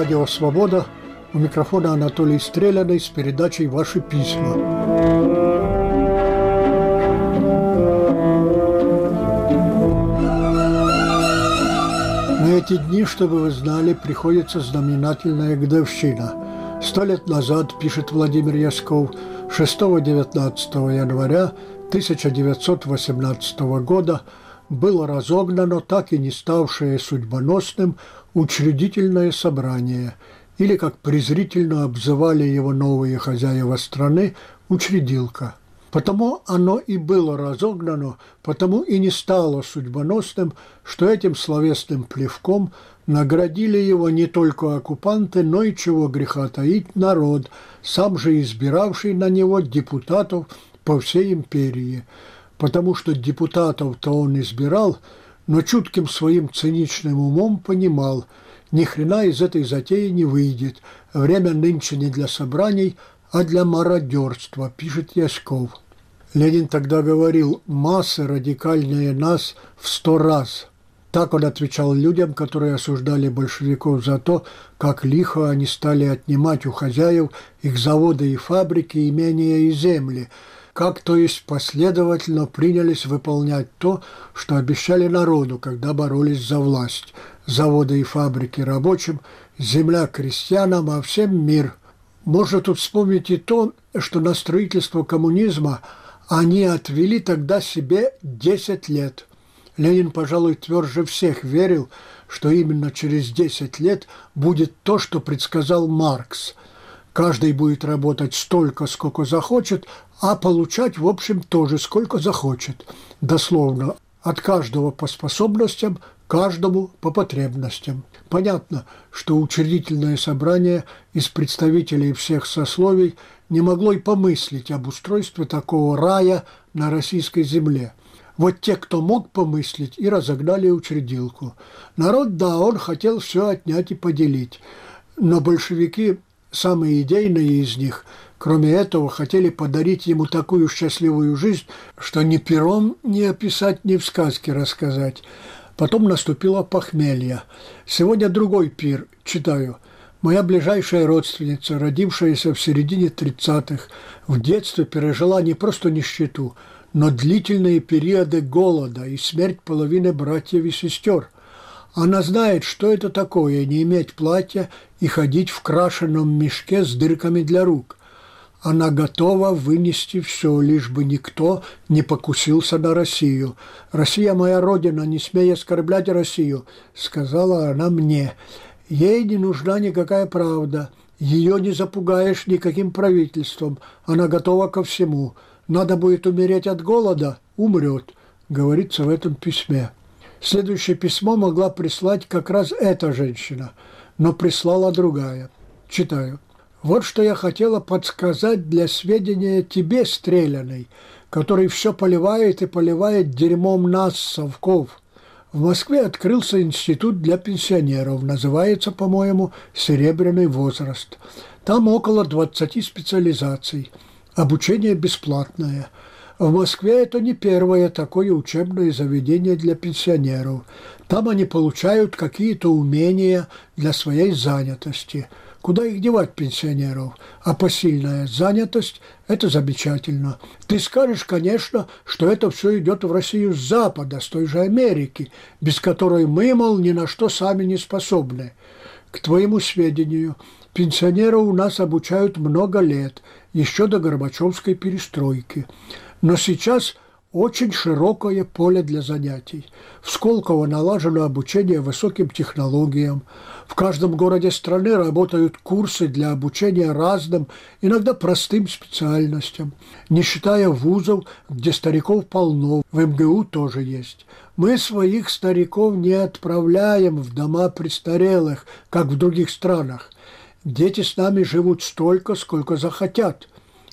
радио «Свобода». У микрофона Анатолий Стреляный с передачей «Ваши письма». На эти дни, чтобы вы знали, приходится знаменательная годовщина. Сто лет назад, пишет Владимир Ясков, 6-19 января 1918 года было разогнано так и не ставшее судьбоносным учредительное собрание, или, как презрительно обзывали его новые хозяева страны, учредилка. Потому оно и было разогнано, потому и не стало судьбоносным, что этим словесным плевком наградили его не только оккупанты, но и, чего греха таить, народ, сам же избиравший на него депутатов по всей империи – потому что депутатов-то он избирал, но чутким своим циничным умом понимал, ни хрена из этой затеи не выйдет. Время нынче не для собраний, а для мародерства, пишет Ясков. Ленин тогда говорил, массы радикальнее нас в сто раз. Так он отвечал людям, которые осуждали большевиков за то, как лихо они стали отнимать у хозяев их заводы и фабрики, имения и земли – как, то есть, последовательно принялись выполнять то, что обещали народу, когда боролись за власть. Заводы и фабрики рабочим, земля крестьянам, а всем мир. Можно тут вспомнить и то, что на строительство коммунизма они отвели тогда себе 10 лет. Ленин, пожалуй, тверже всех верил, что именно через 10 лет будет то, что предсказал Маркс. Каждый будет работать столько, сколько захочет, а получать, в общем, тоже сколько захочет. Дословно, от каждого по способностям, каждому по потребностям. Понятно, что учредительное собрание из представителей всех сословий не могло и помыслить об устройстве такого рая на российской земле. Вот те, кто мог помыслить, и разогнали учредилку. Народ, да, он хотел все отнять и поделить. Но большевики, самые идейные из них – Кроме этого, хотели подарить ему такую счастливую жизнь, что ни пером не описать, ни в сказке рассказать. Потом наступило похмелье. Сегодня другой пир, читаю. Моя ближайшая родственница, родившаяся в середине 30-х, в детстве пережила не просто нищету, но длительные периоды голода и смерть половины братьев и сестер. Она знает, что это такое – не иметь платья и ходить в крашеном мешке с дырками для рук. Она готова вынести все, лишь бы никто не покусился на Россию. «Россия моя родина, не смей оскорблять Россию», — сказала она мне. «Ей не нужна никакая правда. Ее не запугаешь никаким правительством. Она готова ко всему. Надо будет умереть от голода – умрет», – говорится в этом письме. Следующее письмо могла прислать как раз эта женщина, но прислала другая. Читаю. Вот что я хотела подсказать для сведения тебе, стреляной, который все поливает и поливает дерьмом нас, совков. В Москве открылся институт для пенсионеров, называется, по-моему, «Серебряный возраст». Там около 20 специализаций. Обучение бесплатное. В Москве это не первое такое учебное заведение для пенсионеров. Там они получают какие-то умения для своей занятости – Куда их девать, пенсионеров? А посильная занятость – это замечательно. Ты скажешь, конечно, что это все идет в Россию с Запада, с той же Америки, без которой мы, мол, ни на что сами не способны. К твоему сведению, пенсионеров у нас обучают много лет, еще до Горбачевской перестройки. Но сейчас – очень широкое поле для занятий. В Сколково налажено обучение высоким технологиям. В каждом городе страны работают курсы для обучения разным, иногда простым специальностям. Не считая вузов, где стариков полно, в МГУ тоже есть. Мы своих стариков не отправляем в дома престарелых, как в других странах. Дети с нами живут столько, сколько захотят.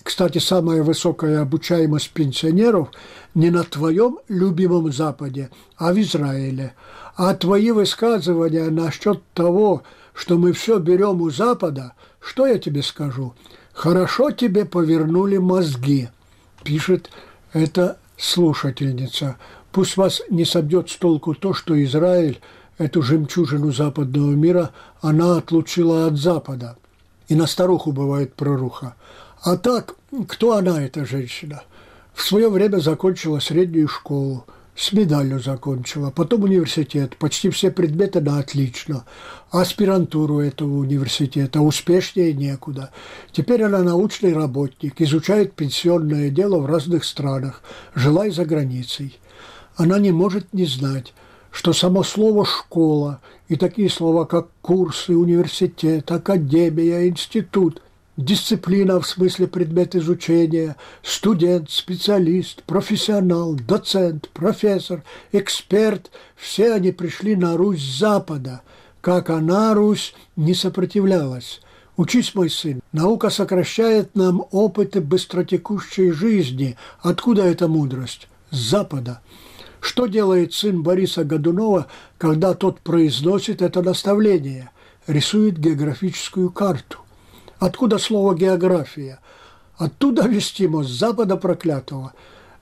Кстати, самая высокая обучаемость пенсионеров не на твоем любимом Западе, а в Израиле. А твои высказывания насчет того, что мы все берем у Запада, что я тебе скажу? Хорошо тебе повернули мозги, пишет эта слушательница. Пусть вас не собьет с толку то, что Израиль эту жемчужину западного мира, она отлучила от Запада. И на старуху бывает проруха. А так, кто она, эта женщина? В свое время закончила среднюю школу, с медалью закончила, потом университет, почти все предметы на отлично, аспирантуру этого университета, успешнее некуда. Теперь она научный работник, изучает пенсионное дело в разных странах, жила и за границей. Она не может не знать, что само слово «школа» и такие слова, как курсы, университет, академия, институт, дисциплина в смысле предмет изучения, студент, специалист, профессионал, доцент, профессор, эксперт – все они пришли на Русь с Запада, как она, Русь, не сопротивлялась. Учись, мой сын, наука сокращает нам опыты быстротекущей жизни. Откуда эта мудрость? С Запада. Что делает сын Бориса Годунова, когда тот произносит это наставление? Рисует географическую карту. Откуда слово «география»? Оттуда вестимо, с запада проклятого.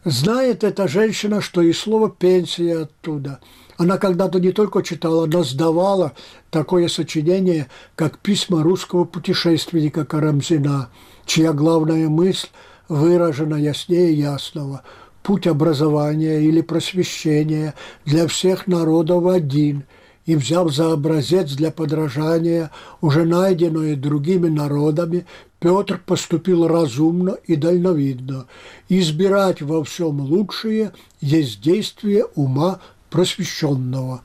Знает эта женщина, что и слово «пенсия» оттуда. Она когда-то не только читала, но сдавала такое сочинение, как «Письма русского путешественника Карамзина», чья главная мысль выражена яснее ясного – путь образования или просвещения для всех народов один, и взяв за образец для подражания уже найденное другими народами, Петр поступил разумно и дальновидно. Избирать во всем лучшее есть действие ума просвещенного.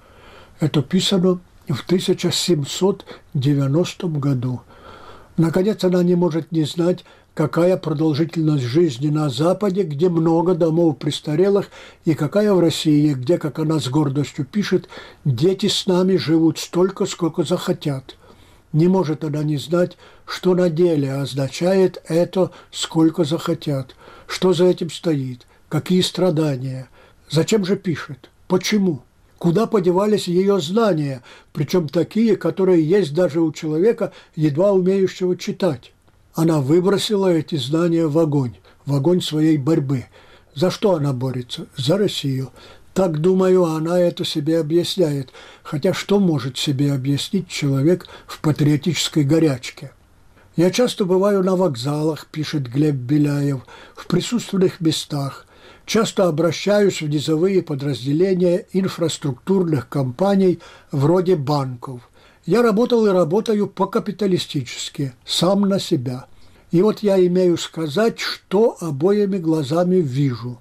Это писано в 1790 году. Наконец, она не может не знать, какая продолжительность жизни на Западе, где много домов престарелых, и какая в России, где, как она с гордостью пишет, дети с нами живут столько, сколько захотят. Не может она не знать, что на деле означает это «сколько захотят», что за этим стоит, какие страдания, зачем же пишет, почему, куда подевались ее знания, причем такие, которые есть даже у человека, едва умеющего читать. Она выбросила эти знания в огонь, в огонь своей борьбы. За что она борется? За Россию. Так, думаю, она это себе объясняет. Хотя что может себе объяснить человек в патриотической горячке? Я часто бываю на вокзалах, пишет Глеб Беляев, в присутственных местах. Часто обращаюсь в низовые подразделения инфраструктурных компаний вроде банков. Я работал и работаю по-капиталистически, сам на себя. И вот я имею сказать, что обоими глазами вижу.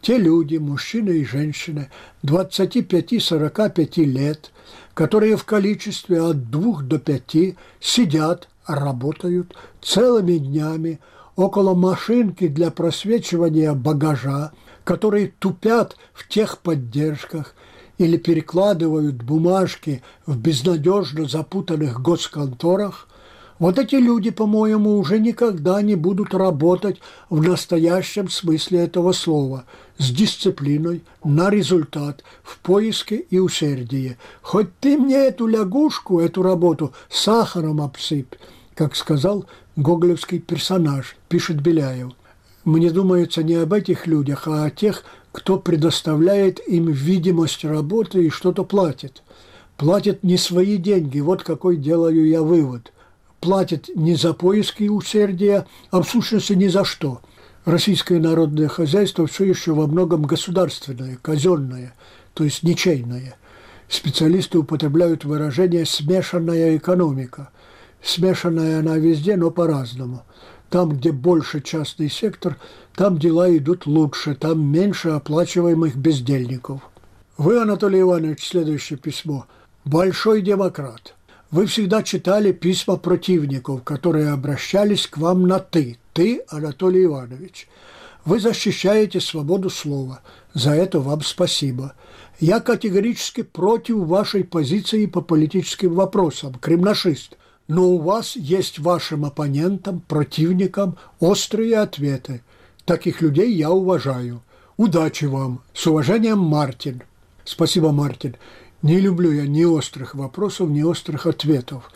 Те люди, мужчины и женщины, 25-45 лет, которые в количестве от двух до пяти сидят, работают целыми днями около машинки для просвечивания багажа, которые тупят в тех поддержках или перекладывают бумажки в безнадежно запутанных госконторах, вот эти люди, по-моему, уже никогда не будут работать в настоящем смысле этого слова, с дисциплиной, на результат, в поиске и усердии. Хоть ты мне эту лягушку, эту работу сахаром обсыпь, как сказал гоголевский персонаж, пишет Беляев. Мне думается не об этих людях, а о тех, кто предоставляет им видимость работы и что-то платит. Платит не свои деньги, вот какой делаю я вывод. Платит не за поиски усердия, а в сущности ни за что. Российское народное хозяйство все еще во многом государственное, казенное, то есть ничейное. Специалисты употребляют выражение «смешанная экономика». Смешанная она везде, но по-разному – там, где больше частный сектор, там дела идут лучше, там меньше оплачиваемых бездельников. Вы, Анатолий Иванович, следующее письмо. Большой демократ. Вы всегда читали письма противников, которые обращались к вам на «ты». Ты, Анатолий Иванович. Вы защищаете свободу слова. За это вам спасибо. Я категорически против вашей позиции по политическим вопросам. Кремнашист но у вас есть вашим оппонентам, противникам острые ответы. Таких людей я уважаю. Удачи вам. С уважением, Мартин. Спасибо, Мартин. Не люблю я ни острых вопросов, ни острых ответов.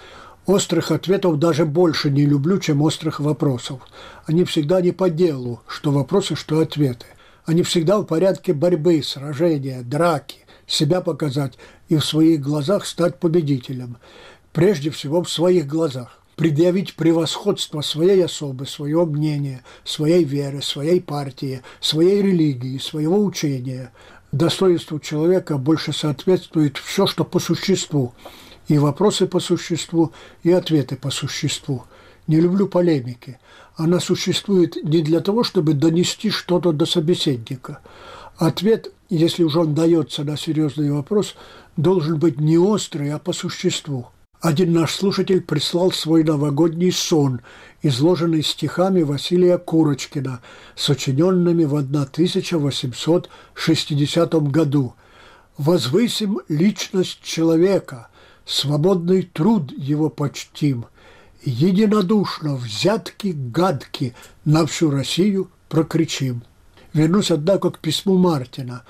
Острых ответов даже больше не люблю, чем острых вопросов. Они всегда не по делу, что вопросы, что ответы. Они всегда в порядке борьбы, сражения, драки, себя показать и в своих глазах стать победителем. Прежде всего в своих глазах. Предъявить превосходство своей особы, своего мнения, своей веры, своей партии, своей религии, своего учения. Достоинству человека больше соответствует все, что по существу. И вопросы по существу, и ответы по существу. Не люблю полемики. Она существует не для того, чтобы донести что-то до собеседника. Ответ, если уже он дается на серьезный вопрос, должен быть не острый, а по существу. Один наш слушатель прислал свой новогодний сон, изложенный стихами Василия Курочкина, сочиненными в 1860 году. «Возвысим личность человека, свободный труд его почтим, единодушно взятки гадки на всю Россию прокричим». Вернусь, однако, к письму Мартина.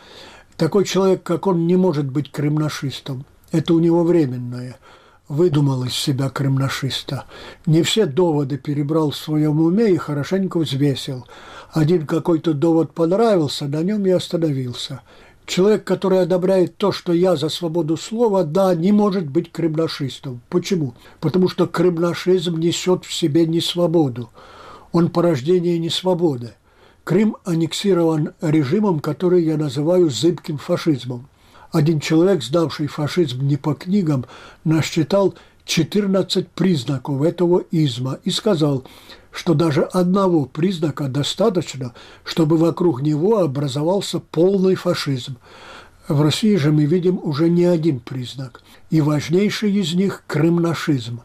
Такой человек, как он, не может быть кремнашистом. Это у него временное – выдумал из себя кремнашиста. Не все доводы перебрал в своем уме и хорошенько взвесил. Один какой-то довод понравился, на нем и остановился. Человек, который одобряет то, что я за свободу слова, да, не может быть кремнашистом. Почему? Потому что кремнашизм несет в себе не свободу. Он порождение не свободы. Крым аннексирован режимом, который я называю зыбким фашизмом. Один человек, сдавший фашизм не по книгам, насчитал 14 признаков этого изма и сказал, что даже одного признака достаточно, чтобы вокруг него образовался полный фашизм. В России же мы видим уже не один признак, и важнейший из них – крымнашизм.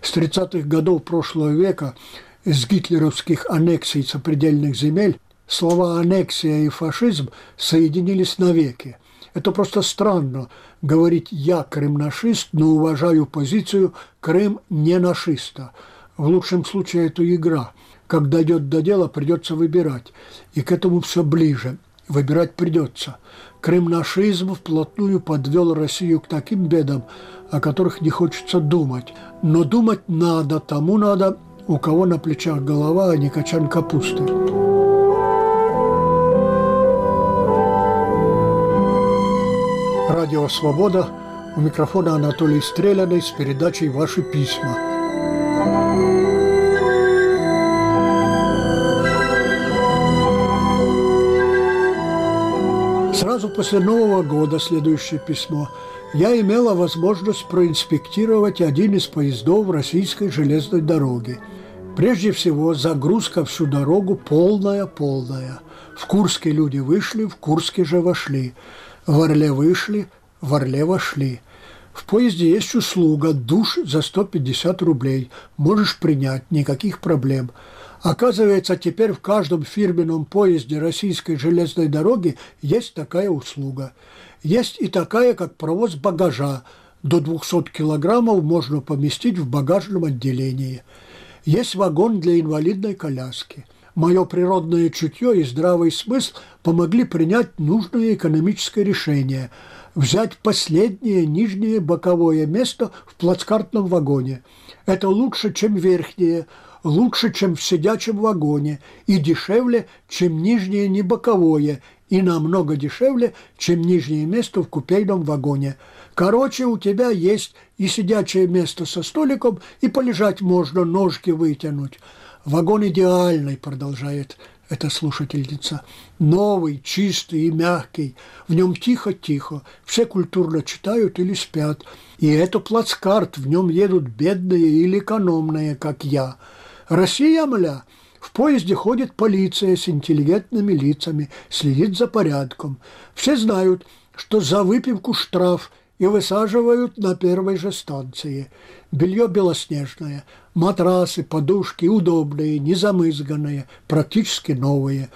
С 30-х годов прошлого века с гитлеровских аннексий сопредельных земель слова «аннексия» и «фашизм» соединились навеки – это просто странно говорить «я крымнашист, но уважаю позицию Крым не нашиста». В лучшем случае это игра. Как дойдет до дела, придется выбирать. И к этому все ближе. Выбирать придется. Крымнашизм вплотную подвел Россию к таким бедам, о которых не хочется думать. Но думать надо, тому надо, у кого на плечах голова, а не качан капусты. Радио «Свобода». У микрофона Анатолий Стреляный с передачей «Ваши письма». Сразу после Нового года, следующее письмо, я имела возможность проинспектировать один из поездов российской железной дороги. Прежде всего, загрузка всю дорогу полная-полная. В Курске люди вышли, в Курске же вошли. В Орле вышли, в Орле вошли. В поезде есть услуга, душ за 150 рублей. Можешь принять, никаких проблем. Оказывается, теперь в каждом фирменном поезде российской железной дороги есть такая услуга. Есть и такая, как провоз багажа. До 200 килограммов можно поместить в багажном отделении. Есть вагон для инвалидной коляски – мое природное чутье и здравый смысл помогли принять нужное экономическое решение – взять последнее нижнее боковое место в плацкартном вагоне. Это лучше, чем верхнее, лучше, чем в сидячем вагоне и дешевле, чем нижнее не боковое, и намного дешевле, чем нижнее место в купейном вагоне. Короче, у тебя есть и сидячее место со столиком, и полежать можно, ножки вытянуть. Вагон идеальный, продолжает эта слушательница. Новый, чистый и мягкий. В нем тихо-тихо. Все культурно читают или спят. И это плацкарт. В нем едут бедные или экономные, как я. Россия, мля, в поезде ходит полиция с интеллигентными лицами, следит за порядком. Все знают, что за выпивку штраф и высаживают на первой же станции. Белье белоснежное, матрасы, подушки удобные, незамызганные, практически новые.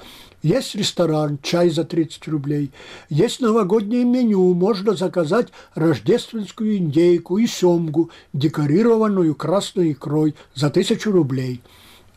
Есть ресторан, чай за 30 рублей. Есть новогоднее меню, можно заказать рождественскую индейку и семгу, декорированную красной икрой за тысячу рублей.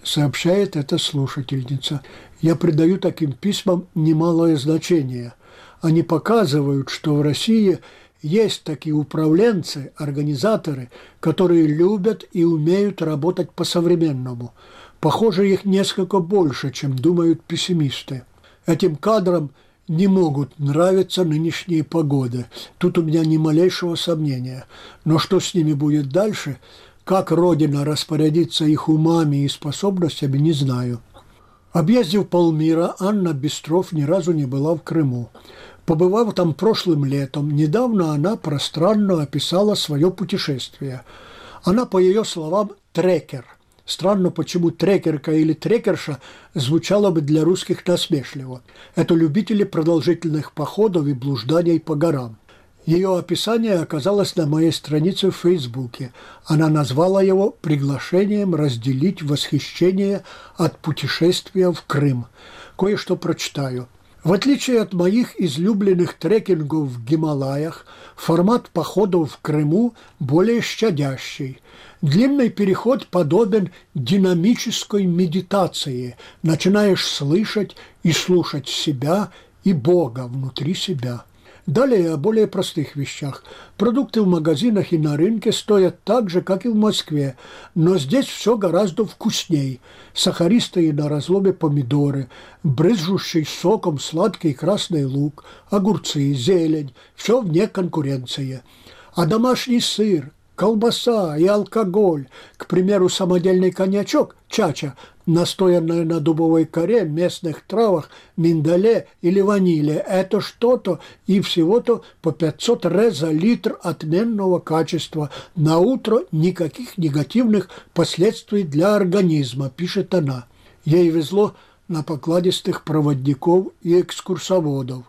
Сообщает эта слушательница. Я придаю таким письмам немалое значение. Они показывают, что в России – есть такие управленцы, организаторы, которые любят и умеют работать по-современному. Похоже, их несколько больше, чем думают пессимисты. Этим кадрам не могут нравиться нынешние погоды. Тут у меня ни малейшего сомнения. Но что с ними будет дальше, как Родина распорядится их умами и способностями, не знаю. Объездив полмира, Анна Бестров ни разу не была в Крыму. Побывав там прошлым летом, недавно она пространно описала свое путешествие. Она, по ее словам, трекер. Странно, почему трекерка или трекерша звучало бы для русских насмешливо. Это любители продолжительных походов и блужданий по горам. Ее описание оказалось на моей странице в Фейсбуке. Она назвала его приглашением разделить восхищение от путешествия в Крым. Кое-что прочитаю – в отличие от моих излюбленных трекингов в Гималаях, формат походов в Крыму более щадящий. Длинный переход подобен динамической медитации. Начинаешь слышать и слушать себя и Бога внутри себя. Далее о более простых вещах. Продукты в магазинах и на рынке стоят так же, как и в Москве, но здесь все гораздо вкусней. Сахаристые на разломе помидоры, брызжущий соком сладкий красный лук, огурцы, зелень – все вне конкуренции. А домашний сыр, колбаса и алкоголь, к примеру, самодельный коньячок, чача, настоянное на дубовой коре, местных травах, миндале или ваниле. Это что-то и всего-то по 500 ре за литр отменного качества. На утро никаких негативных последствий для организма, пишет она. Ей везло на покладистых проводников и экскурсоводов.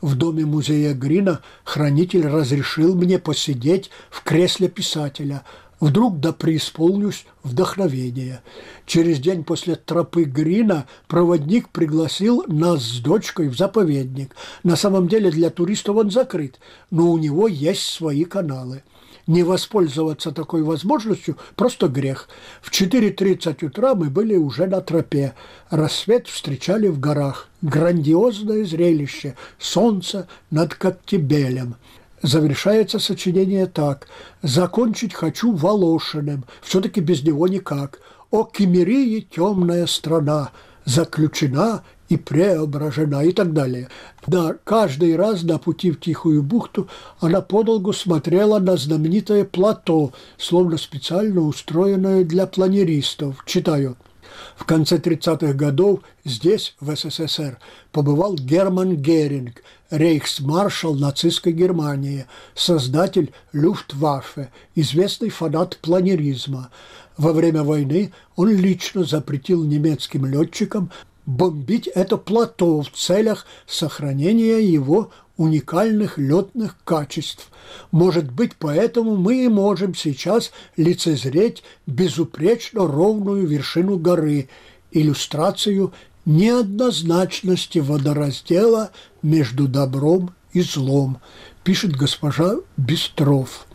В доме музея Грина хранитель разрешил мне посидеть в кресле писателя, Вдруг да преисполнюсь вдохновения. Через день после тропы Грина проводник пригласил нас с дочкой в заповедник. На самом деле для туристов он закрыт, но у него есть свои каналы. Не воспользоваться такой возможностью – просто грех. В 4.30 утра мы были уже на тропе. Рассвет встречали в горах. Грандиозное зрелище. Солнце над Коктебелем. Завершается сочинение так. «Закончить хочу Волошиным, все-таки без него никак. О Кемерии темная страна, заключена и преображена» и так далее. Да, каждый раз на пути в Тихую бухту она подолгу смотрела на знаменитое плато, словно специально устроенное для планеристов. Читаю – в конце 30-х годов здесь, в СССР, побывал Герман Геринг, рейхсмаршал нацистской Германии, создатель Люфтваффе, известный фанат планеризма. Во время войны он лично запретил немецким летчикам бомбить это плато в целях сохранения его уникальных летных качеств. Может быть, поэтому мы и можем сейчас лицезреть безупречно ровную вершину горы, иллюстрацию неоднозначности водораздела между добром и злом, пишет госпожа Бестров.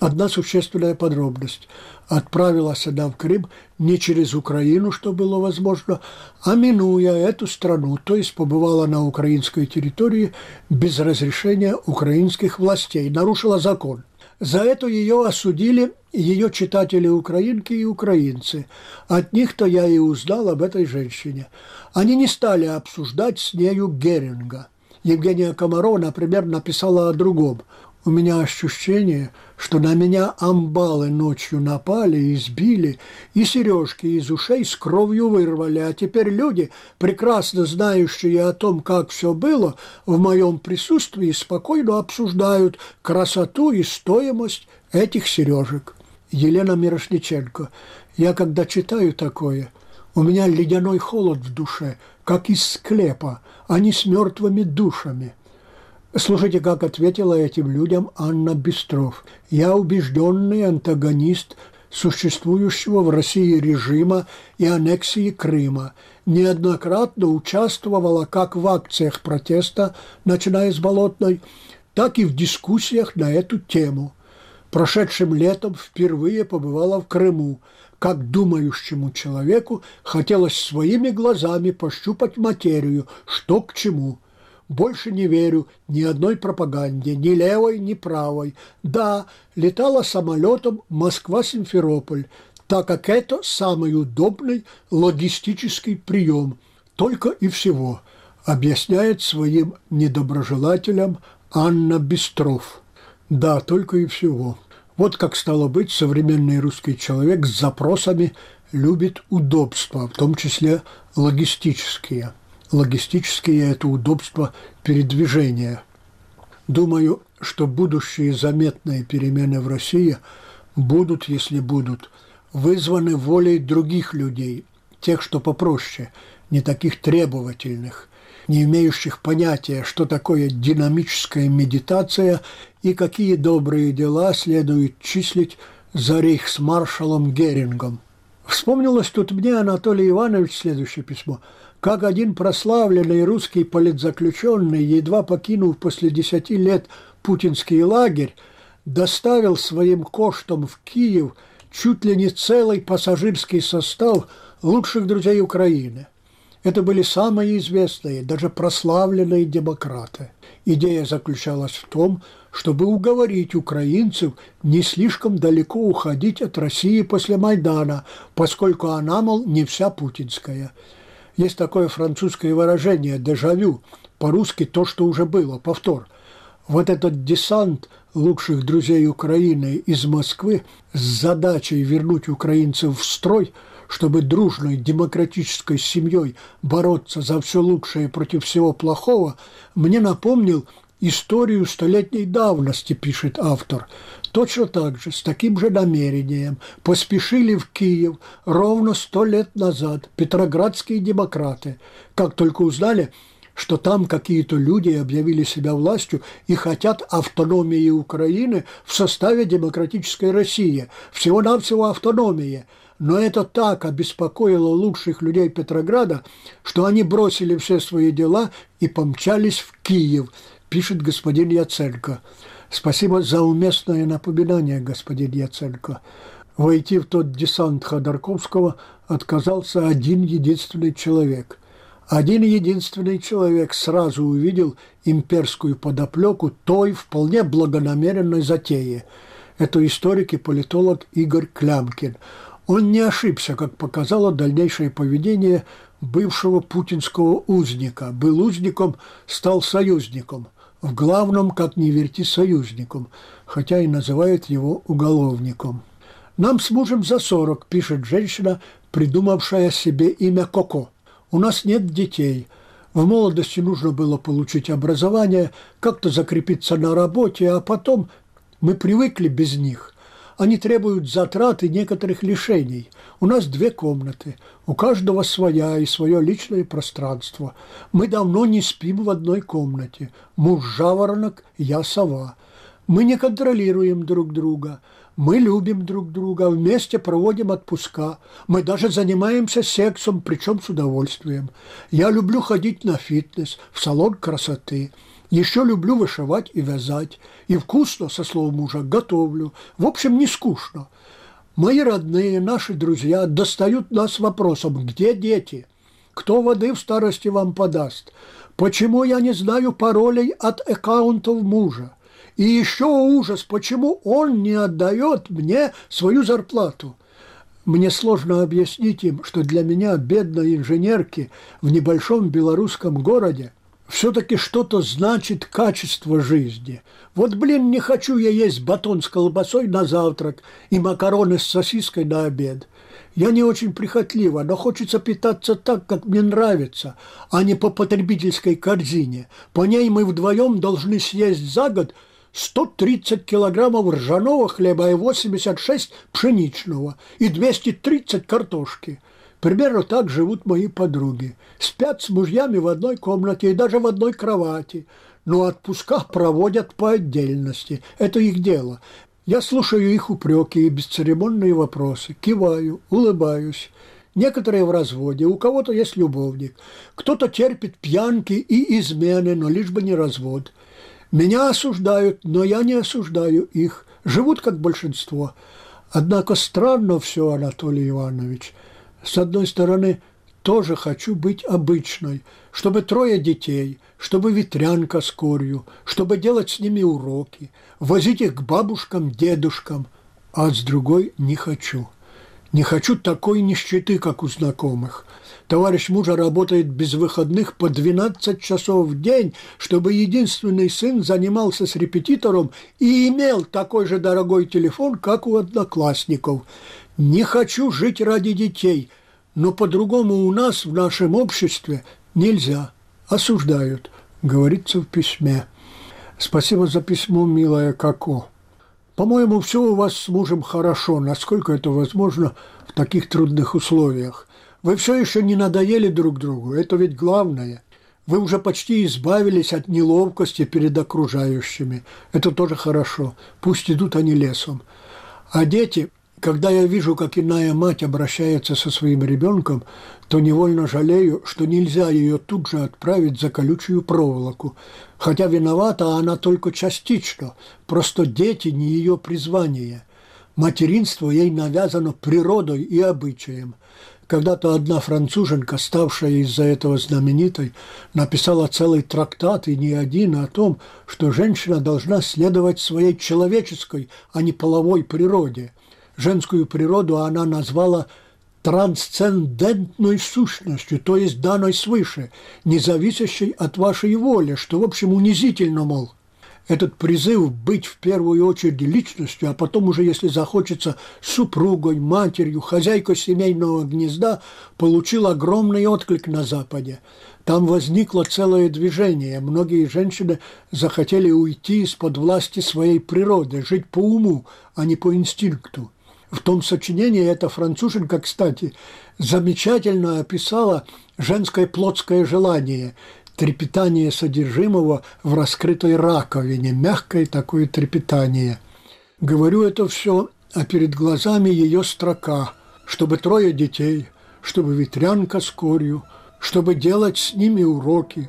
Одна существенная подробность. Отправилась она в Крым не через Украину, что было возможно, а минуя эту страну, то есть побывала на украинской территории без разрешения украинских властей, нарушила закон. За это ее осудили ее читатели украинки и украинцы. От них-то я и узнал об этой женщине. Они не стали обсуждать с нею Геринга. Евгения Комарова, например, написала о другом. У меня ощущение, что на меня амбалы ночью напали, избили, и сережки из ушей с кровью вырвали, а теперь люди, прекрасно знающие о том, как все было, в моем присутствии спокойно обсуждают красоту и стоимость этих сережек. Елена Мирошниченко. Я когда читаю такое, у меня ледяной холод в душе, как из склепа, а не с мертвыми душами – Слушайте, как ответила этим людям Анна Бестров. «Я убежденный антагонист существующего в России режима и аннексии Крыма. Неоднократно участвовала как в акциях протеста, начиная с Болотной, так и в дискуссиях на эту тему. Прошедшим летом впервые побывала в Крыму. Как думающему человеку хотелось своими глазами пощупать материю, что к чему – больше не верю ни одной пропаганде, ни левой, ни правой. Да, летала самолетом Москва-Симферополь, так как это самый удобный логистический прием. Только и всего. объясняет своим недоброжелателям Анна Бестров. Да, только и всего. Вот как стало быть, современный русский человек с запросами любит удобства, в том числе логистические. Логистические – это удобства передвижения. Думаю, что будущие заметные перемены в России будут, если будут, вызваны волей других людей, тех, что попроще, не таких требовательных, не имеющих понятия, что такое динамическая медитация и какие добрые дела следует числить за рейхсмаршалом Герингом. Вспомнилось тут мне, Анатолий Иванович, следующее письмо, как один прославленный русский политзаключенный, едва покинув после десяти лет путинский лагерь, доставил своим коштом в Киев чуть ли не целый пассажирский состав лучших друзей Украины. Это были самые известные, даже прославленные демократы. Идея заключалась в том, чтобы уговорить украинцев не слишком далеко уходить от России после Майдана, поскольку она, мол, не вся путинская. Есть такое французское выражение «дежавю», по-русски «то, что уже было», повтор. Вот этот десант лучших друзей Украины из Москвы с задачей вернуть украинцев в строй, чтобы дружной демократической семьей бороться за все лучшее против всего плохого, мне напомнил историю столетней давности, пишет автор. Точно так же, с таким же намерением, поспешили в Киев ровно сто лет назад петроградские демократы, как только узнали, что там какие-то люди объявили себя властью и хотят автономии Украины в составе демократической России. Всего-навсего автономии. Но это так обеспокоило лучших людей Петрограда, что они бросили все свои дела и помчались в Киев – пишет господин Яценко. Спасибо за уместное напоминание, господин Яценко. Войти в тот десант Ходорковского отказался один единственный человек. Один единственный человек сразу увидел имперскую подоплеку той вполне благонамеренной затеи. Это историк и политолог Игорь Клямкин. Он не ошибся, как показало дальнейшее поведение бывшего путинского узника. Был узником, стал союзником – в главном, как ни верти, союзником, хотя и называют его уголовником. «Нам с мужем за сорок», – пишет женщина, придумавшая себе имя Коко. «У нас нет детей. В молодости нужно было получить образование, как-то закрепиться на работе, а потом мы привыкли без них. Они требуют затрат и некоторых лишений. У нас две комнаты, у каждого своя и свое личное пространство. Мы давно не спим в одной комнате. Муж жаворонок, я сова. Мы не контролируем друг друга. Мы любим друг друга, вместе проводим отпуска. Мы даже занимаемся сексом, причем с удовольствием. Я люблю ходить на фитнес, в салон красоты. Еще люблю вышивать и вязать. И вкусно, со слов мужа, готовлю. В общем, не скучно. Мои родные, наши друзья достают нас вопросом, где дети? Кто воды в старости вам подаст? Почему я не знаю паролей от аккаунтов мужа? И еще ужас, почему он не отдает мне свою зарплату? Мне сложно объяснить им, что для меня, бедной инженерки в небольшом белорусском городе, все-таки что-то значит качество жизни. Вот, блин, не хочу я есть батон с колбасой на завтрак и макароны с сосиской на обед. Я не очень прихотлива, но хочется питаться так, как мне нравится, а не по потребительской корзине. По ней мы вдвоем должны съесть за год 130 килограммов ржаного хлеба и 86 пшеничного и 230 картошки – Примерно так живут мои подруги. Спят с мужьями в одной комнате и даже в одной кровати, но отпуска проводят по отдельности. Это их дело. Я слушаю их упреки и бесцеремонные вопросы, киваю, улыбаюсь. Некоторые в разводе, у кого-то есть любовник. Кто-то терпит пьянки и измены, но лишь бы не развод. Меня осуждают, но я не осуждаю их. Живут как большинство. Однако странно все, Анатолий Иванович – с одной стороны, тоже хочу быть обычной, чтобы трое детей, чтобы ветрянка с корью, чтобы делать с ними уроки, возить их к бабушкам, дедушкам, а с другой не хочу. Не хочу такой нищеты, как у знакомых. Товарищ мужа работает без выходных по 12 часов в день, чтобы единственный сын занимался с репетитором и имел такой же дорогой телефон, как у одноклассников. Не хочу жить ради детей, но по-другому у нас в нашем обществе нельзя. Осуждают, говорится в письме. Спасибо за письмо, милая Како. По-моему, все у вас с мужем хорошо, насколько это возможно в таких трудных условиях. Вы все еще не надоели друг другу, это ведь главное. Вы уже почти избавились от неловкости перед окружающими. Это тоже хорошо. Пусть идут они лесом. А дети, когда я вижу, как иная мать обращается со своим ребенком, то невольно жалею, что нельзя ее тут же отправить за колючую проволоку. Хотя виновата она только частично, просто дети не ее призвание. Материнство ей навязано природой и обычаем. Когда-то одна француженка, ставшая из-за этого знаменитой, написала целый трактат и не один о том, что женщина должна следовать своей человеческой, а не половой природе – женскую природу она назвала трансцендентной сущностью, то есть данной свыше, не зависящей от вашей воли, что, в общем, унизительно, мол. Этот призыв быть в первую очередь личностью, а потом уже, если захочется, супругой, матерью, хозяйкой семейного гнезда, получил огромный отклик на Западе. Там возникло целое движение. Многие женщины захотели уйти из-под власти своей природы, жить по уму, а не по инстинкту. В том сочинении эта француженка, кстати, замечательно описала женское плотское желание, трепетание содержимого в раскрытой раковине, мягкое такое трепетание. Говорю это все, а перед глазами ее строка, чтобы трое детей, чтобы ветрянка с корью, чтобы делать с ними уроки,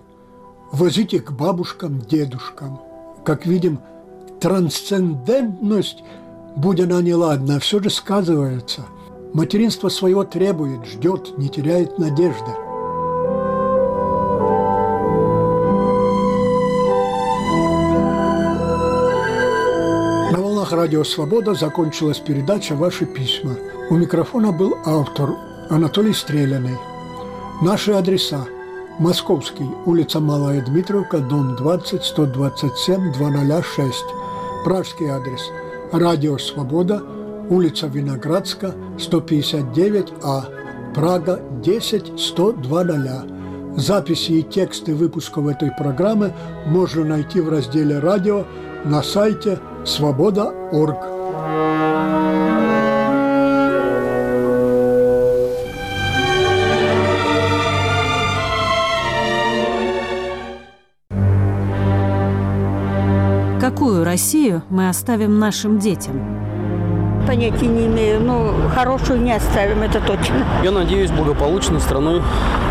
возить их к бабушкам, дедушкам. Как видим, трансцендентность – будь она неладна, все же сказывается. Материнство своего требует, ждет, не теряет надежды. На волнах радио «Свобода» закончилась передача «Ваши письма». У микрофона был автор Анатолий Стреляный. Наши адреса. Московский, улица Малая Дмитровка, дом 20, 127, 206. Пражский адрес – Радио «Свобода», улица Виноградска, 159А, Прага, 10 102 Записи и тексты выпусков этой программы можно найти в разделе «Радио» на сайте свобода.орг. Россию мы оставим нашим детям? Понятия не имею, но хорошую не оставим, это точно. Я надеюсь благополучной страной,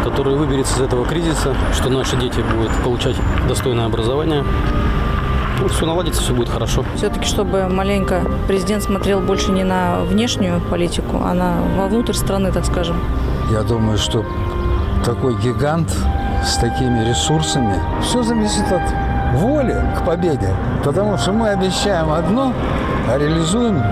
которая выберется из этого кризиса, что наши дети будут получать достойное образование. Ну, все наладится, все будет хорошо. Все-таки, чтобы маленько президент смотрел больше не на внешнюю политику, а на вовнутрь страны, так скажем. Я думаю, что такой гигант с такими ресурсами, все зависит от воли к победе. Потому что мы обещаем одно, а реализуем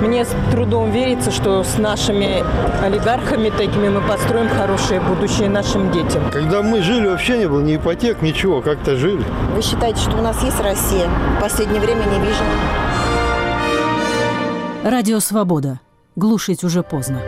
мне с трудом верится, что с нашими олигархами такими мы построим хорошее будущее нашим детям. Когда мы жили, вообще не было ни ипотек, ничего, как-то жили. Вы считаете, что у нас есть Россия? В последнее время не вижу. Радио «Свобода». Глушить уже поздно.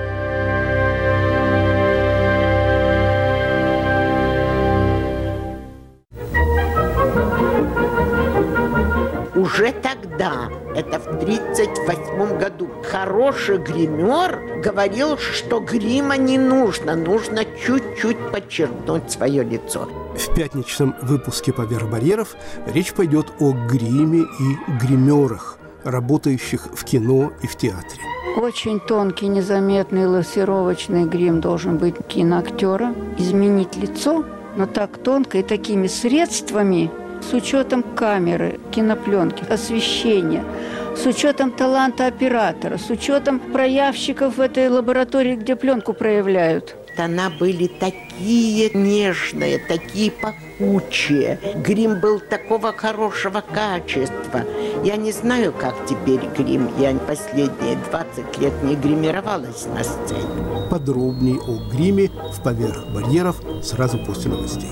Уже тогда, это в 1938 году, хороший гример говорил, что грима не нужно, нужно чуть-чуть подчеркнуть свое лицо. В пятничном выпуске «Поверх барьеров» речь пойдет о гриме и гримерах, работающих в кино и в театре. Очень тонкий, незаметный лассировочный грим должен быть киноактера. Изменить лицо, но так тонко и такими средствами – с учетом камеры, кинопленки, освещения, с учетом таланта оператора, с учетом проявщиков в этой лаборатории, где пленку проявляют. тона были такие нежные, такие пахучие. Грим был такого хорошего качества. Я не знаю, как теперь грим. Я последние 20 лет не гримировалась на сцене. Подробнее о гриме в «Поверх барьеров» сразу после новостей.